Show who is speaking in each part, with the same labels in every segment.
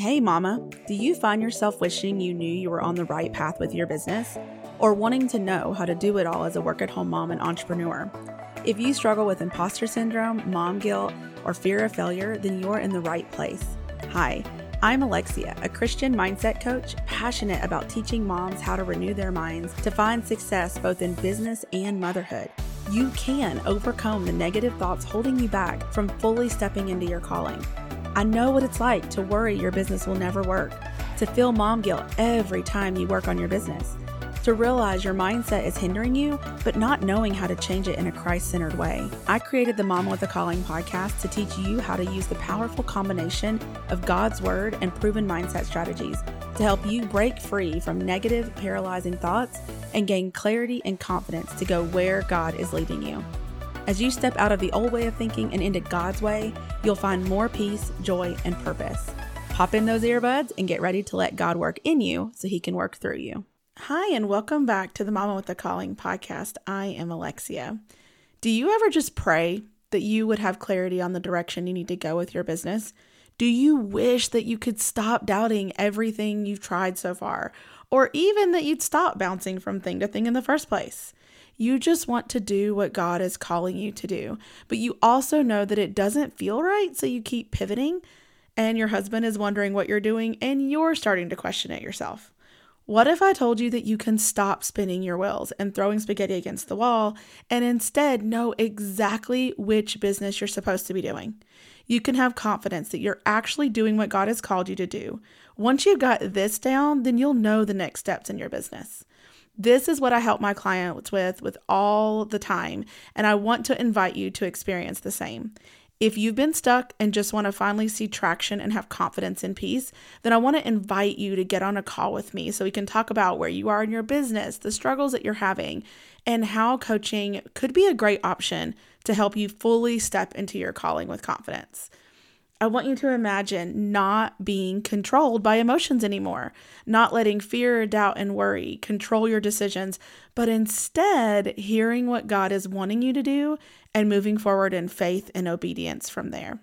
Speaker 1: Hey, Mama, do you find yourself wishing you knew you were on the right path with your business? Or wanting to know how to do it all as a work at home mom and entrepreneur? If you struggle with imposter syndrome, mom guilt, or fear of failure, then you're in the right place. Hi, I'm Alexia, a Christian mindset coach passionate about teaching moms how to renew their minds to find success both in business and motherhood. You can overcome the negative thoughts holding you back from fully stepping into your calling. I know what it's like to worry your business will never work, to feel mom guilt every time you work on your business, to realize your mindset is hindering you, but not knowing how to change it in a Christ centered way. I created the Mom with a Calling podcast to teach you how to use the powerful combination of God's Word and proven mindset strategies to help you break free from negative, paralyzing thoughts and gain clarity and confidence to go where God is leading you. As you step out of the old way of thinking and into God's way, you'll find more peace, joy, and purpose. Pop in those earbuds and get ready to let God work in you so he can work through you. Hi, and welcome back to the Mama with a Calling podcast. I am Alexia. Do you ever just pray that you would have clarity on the direction you need to go with your business? Do you wish that you could stop doubting everything you've tried so far, or even that you'd stop bouncing from thing to thing in the first place? You just want to do what God is calling you to do, but you also know that it doesn't feel right, so you keep pivoting, and your husband is wondering what you're doing, and you're starting to question it yourself. What if I told you that you can stop spinning your wheels and throwing spaghetti against the wall and instead know exactly which business you're supposed to be doing? You can have confidence that you're actually doing what God has called you to do. Once you've got this down, then you'll know the next steps in your business. This is what I help my clients with with all the time, and I want to invite you to experience the same. If you've been stuck and just want to finally see traction and have confidence in peace, then I want to invite you to get on a call with me so we can talk about where you are in your business, the struggles that you're having, and how coaching could be a great option to help you fully step into your calling with confidence. I want you to imagine not being controlled by emotions anymore, not letting fear, doubt, and worry control your decisions, but instead hearing what God is wanting you to do and moving forward in faith and obedience from there.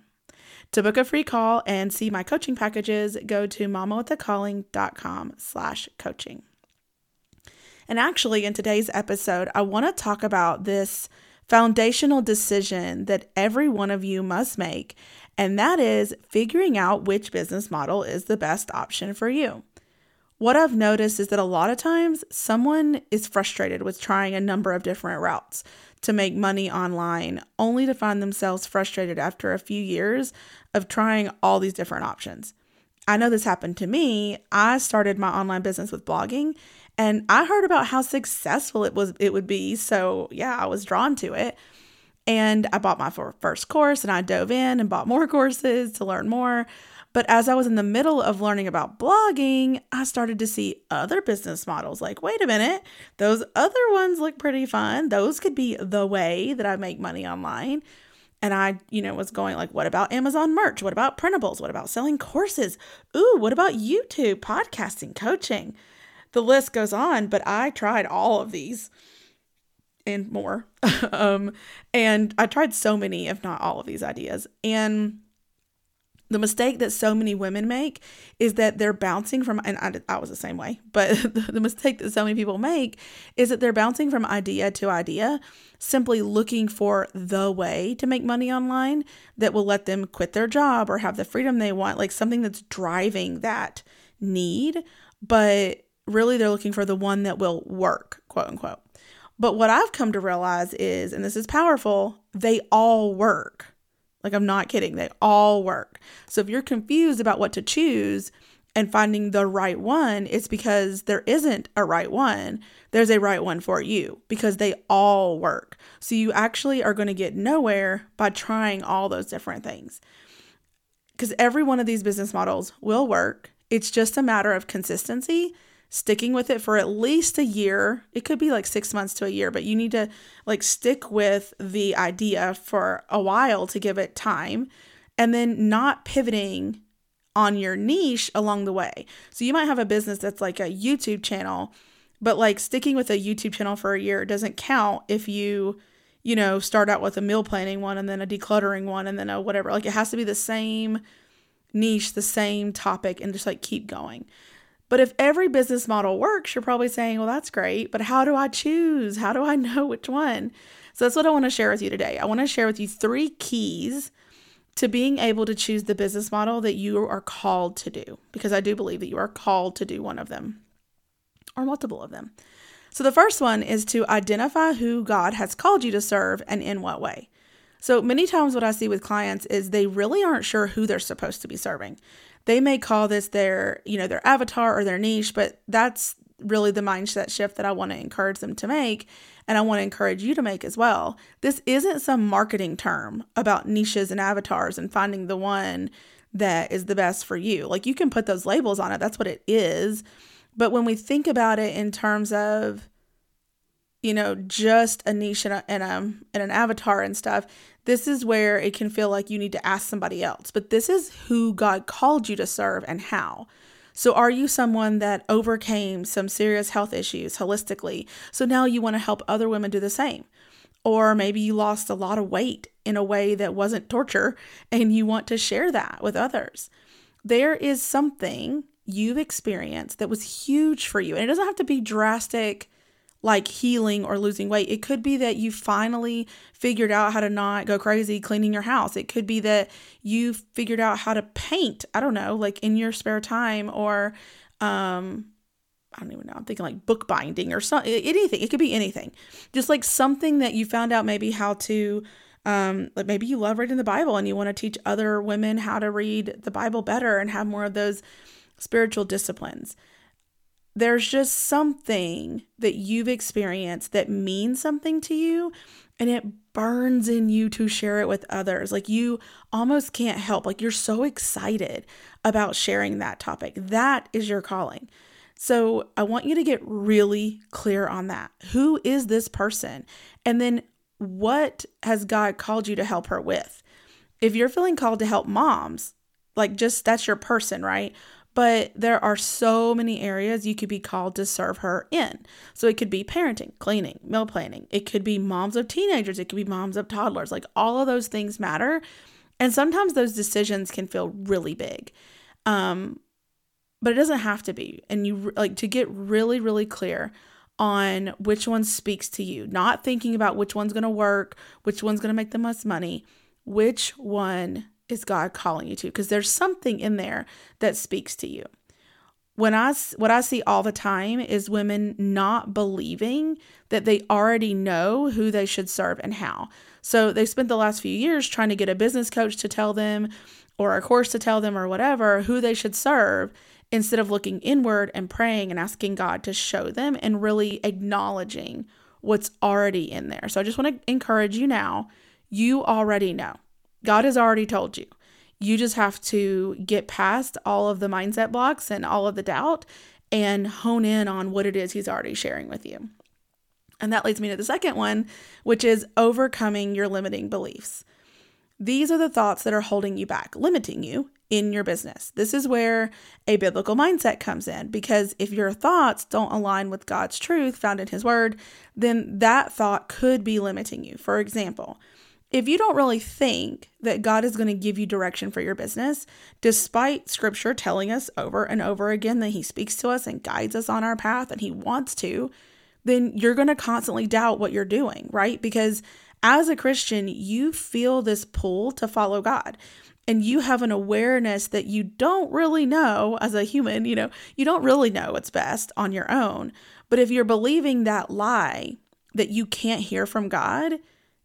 Speaker 1: To book a free call and see my coaching packages, go to mamawithacalling.com slash coaching. And actually, in today's episode, I want to talk about this foundational decision that every one of you must make and that is figuring out which business model is the best option for you. What I've noticed is that a lot of times someone is frustrated with trying a number of different routes to make money online, only to find themselves frustrated after a few years of trying all these different options. I know this happened to me. I started my online business with blogging and I heard about how successful it was it would be, so yeah, I was drawn to it. And I bought my first course and I dove in and bought more courses to learn more. But as I was in the middle of learning about blogging, I started to see other business models. Like, wait a minute, those other ones look pretty fun. Those could be the way that I make money online. And I, you know, was going like, what about Amazon merch? What about printables? What about selling courses? Ooh, what about YouTube, podcasting, coaching? The list goes on, but I tried all of these and more. um, and I tried so many, if not all of these ideas. And the mistake that so many women make is that they're bouncing from, and I, I was the same way, but the, the mistake that so many people make is that they're bouncing from idea to idea, simply looking for the way to make money online that will let them quit their job or have the freedom they want, like something that's driving that need. But really, they're looking for the one that will work, quote unquote. But what I've come to realize is, and this is powerful, they all work. Like, I'm not kidding, they all work. So if you're confused about what to choose and finding the right one, it's because there isn't a right one. There's a right one for you because they all work. So you actually are going to get nowhere by trying all those different things. Because every one of these business models will work. It's just a matter of consistency sticking with it for at least a year. It could be like six months to a year, but you need to like stick with the idea for a while to give it time and then not pivoting on your niche along the way. So you might have a business that's like a YouTube channel, but like sticking with a YouTube channel for a year doesn't count if you, you know, start out with a meal planning one and then a decluttering one and then a whatever. Like it has to be the same niche, the same topic, and just like keep going. But if every business model works, you're probably saying, well, that's great, but how do I choose? How do I know which one? So that's what I want to share with you today. I want to share with you three keys to being able to choose the business model that you are called to do, because I do believe that you are called to do one of them or multiple of them. So the first one is to identify who God has called you to serve and in what way. So many times what I see with clients is they really aren't sure who they're supposed to be serving. They may call this their, you know, their avatar or their niche, but that's really the mindset shift that I want to encourage them to make and I want to encourage you to make as well. This isn't some marketing term about niches and avatars and finding the one that is the best for you. Like you can put those labels on it. That's what it is. But when we think about it in terms of, you know, just a niche and, a, and, a, and an avatar and stuff, this is where it can feel like you need to ask somebody else. But this is who God called you to serve and how. So, are you someone that overcame some serious health issues holistically? So now you want to help other women do the same. Or maybe you lost a lot of weight in a way that wasn't torture and you want to share that with others. There is something you've experienced that was huge for you. And it doesn't have to be drastic like healing or losing weight. It could be that you finally figured out how to not go crazy cleaning your house. It could be that you figured out how to paint, I don't know, like in your spare time or um I don't even know. I'm thinking like bookbinding or something, anything. It could be anything. Just like something that you found out maybe how to um, like maybe you love reading the Bible and you want to teach other women how to read the Bible better and have more of those spiritual disciplines. There's just something that you've experienced that means something to you and it burns in you to share it with others. Like you almost can't help. Like you're so excited about sharing that topic. That is your calling. So I want you to get really clear on that. Who is this person? And then what has God called you to help her with? If you're feeling called to help moms, like just that's your person, right? But there are so many areas you could be called to serve her in. So it could be parenting, cleaning, meal planning. It could be moms of teenagers. It could be moms of toddlers. Like all of those things matter. And sometimes those decisions can feel really big. Um, but it doesn't have to be. And you like to get really, really clear on which one speaks to you, not thinking about which one's going to work, which one's going to make the most money, which one is God calling you to? Because there's something in there that speaks to you. When I what I see all the time is women not believing that they already know who they should serve and how. So they spent the last few years trying to get a business coach to tell them or a course to tell them or whatever who they should serve instead of looking inward and praying and asking God to show them and really acknowledging what's already in there. So I just want to encourage you now, you already know. God has already told you. You just have to get past all of the mindset blocks and all of the doubt and hone in on what it is He's already sharing with you. And that leads me to the second one, which is overcoming your limiting beliefs. These are the thoughts that are holding you back, limiting you in your business. This is where a biblical mindset comes in because if your thoughts don't align with God's truth found in His Word, then that thought could be limiting you. For example, if you don't really think that God is going to give you direction for your business, despite scripture telling us over and over again that He speaks to us and guides us on our path and He wants to, then you're going to constantly doubt what you're doing, right? Because as a Christian, you feel this pull to follow God and you have an awareness that you don't really know as a human, you know, you don't really know what's best on your own. But if you're believing that lie that you can't hear from God,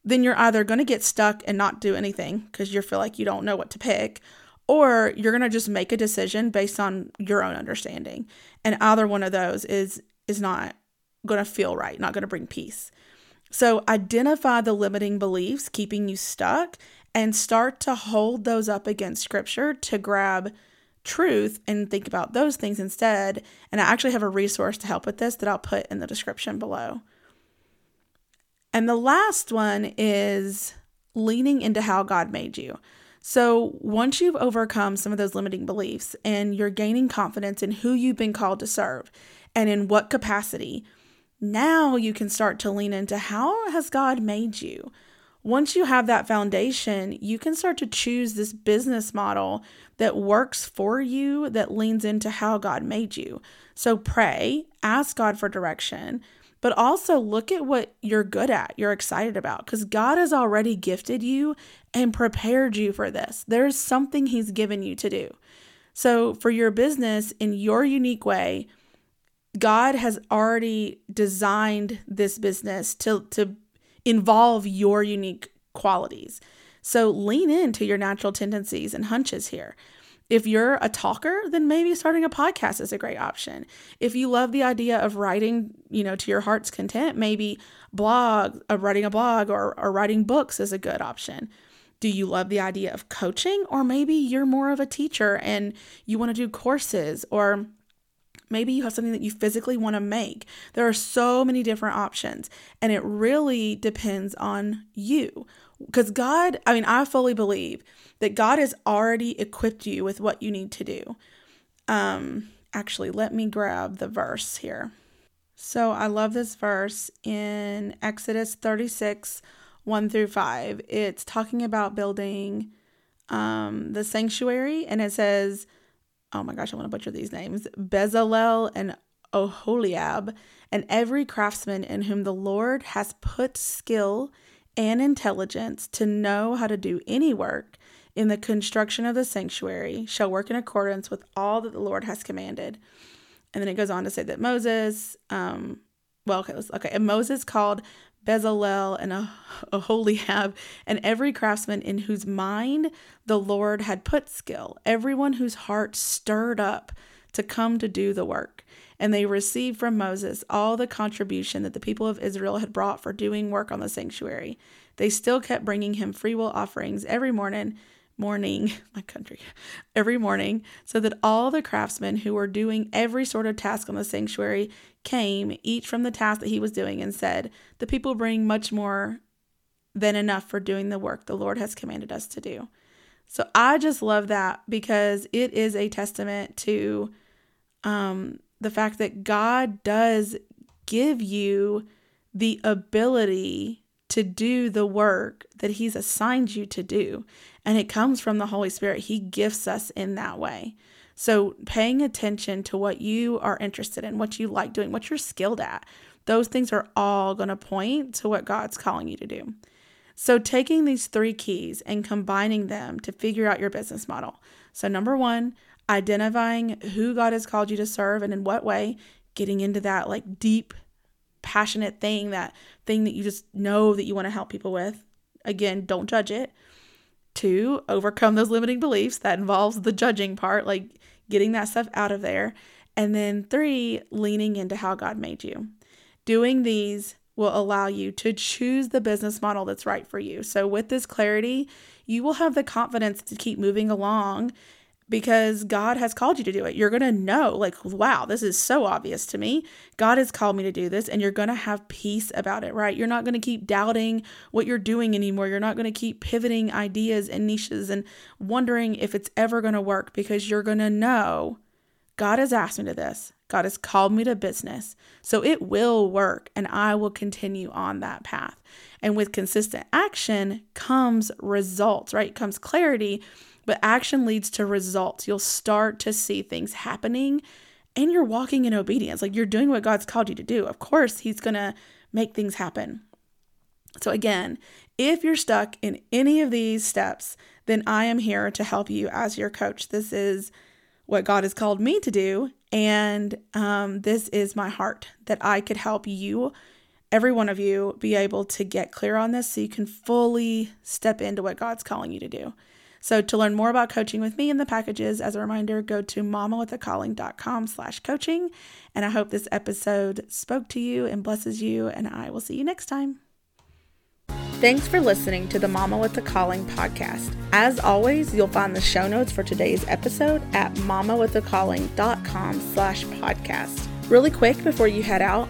Speaker 1: then you're either going to get stuck and not do anything because you feel like you don't know what to pick, or you're going to just make a decision based on your own understanding. And either one of those is is not going to feel right, not going to bring peace. So identify the limiting beliefs keeping you stuck and start to hold those up against scripture to grab truth and think about those things instead. And I actually have a resource to help with this that I'll put in the description below. And the last one is leaning into how God made you. So, once you've overcome some of those limiting beliefs and you're gaining confidence in who you've been called to serve and in what capacity, now you can start to lean into how has God made you? once you have that foundation, you can start to choose this business model that works for you, that leans into how God made you. So pray, ask God for direction, but also look at what you're good at, you're excited about, because God has already gifted you and prepared you for this. There's something He's given you to do. So, for your business in your unique way, God has already designed this business to, to involve your unique qualities. So lean into your natural tendencies and hunches here. If you're a talker, then maybe starting a podcast is a great option. If you love the idea of writing, you know, to your heart's content, maybe blog, uh, writing a blog or, or writing books is a good option. Do you love the idea of coaching? Or maybe you're more of a teacher and you want to do courses or Maybe you have something that you physically want to make. There are so many different options, and it really depends on you. Because God, I mean, I fully believe that God has already equipped you with what you need to do. Um, actually, let me grab the verse here. So I love this verse in Exodus 36 1 through 5. It's talking about building um, the sanctuary, and it says, oh my gosh, I want to butcher these names Bezalel and Oholiab, and every craftsman in whom the Lord has put skill and intelligence to know how to do any work in the construction of the sanctuary shall work in accordance with all that the Lord has commanded. And then it goes on to say that Moses, um, well, okay, okay, and Moses called Bezalel and Aholiab, and every craftsman in whose mind the Lord had put skill, everyone whose heart stirred up to come to do the work. And they received from Moses all the contribution that the people of Israel had brought for doing work on the sanctuary. They still kept bringing him freewill offerings every morning morning, my country, every morning, so that all the craftsmen who were doing every sort of task on the sanctuary came, each from the task that he was doing, and said, The people bring much more than enough for doing the work the Lord has commanded us to do. So I just love that because it is a testament to um, the fact that God does give you the ability to do the work that He's assigned you to do. And it comes from the Holy Spirit. He gifts us in that way. So, paying attention to what you are interested in, what you like doing, what you're skilled at, those things are all going to point to what God's calling you to do. So, taking these three keys and combining them to figure out your business model. So, number one, identifying who God has called you to serve and in what way, getting into that like deep, passionate thing, that thing that you just know that you want to help people with. Again, don't judge it. Two, overcome those limiting beliefs. That involves the judging part, like getting that stuff out of there. And then three, leaning into how God made you. Doing these will allow you to choose the business model that's right for you. So, with this clarity, you will have the confidence to keep moving along because God has called you to do it. You're going to know, like, wow, this is so obvious to me. God has called me to do this, and you're going to have peace about it, right? You're not going to keep doubting what you're doing anymore. You're not going to keep pivoting ideas and niches and wondering if it's ever going to work because you're going to know God has asked me to this. God has called me to business. So it will work, and I will continue on that path. And with consistent action comes results, right? Comes clarity but action leads to results. You'll start to see things happening and you're walking in obedience. Like you're doing what God's called you to do. Of course, He's going to make things happen. So, again, if you're stuck in any of these steps, then I am here to help you as your coach. This is what God has called me to do. And um, this is my heart that I could help you, every one of you, be able to get clear on this so you can fully step into what God's calling you to do. So to learn more about coaching with me and the packages, as a reminder, go to mamawithacalling.com slash coaching. And I hope this episode spoke to you and blesses you, and I will see you next time. Thanks for listening to the Mama with a Calling podcast. As always, you'll find the show notes for today's episode at mamawithacalling.com slash podcast. Really quick before you head out,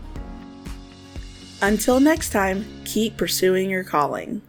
Speaker 1: Until next time, keep pursuing your calling.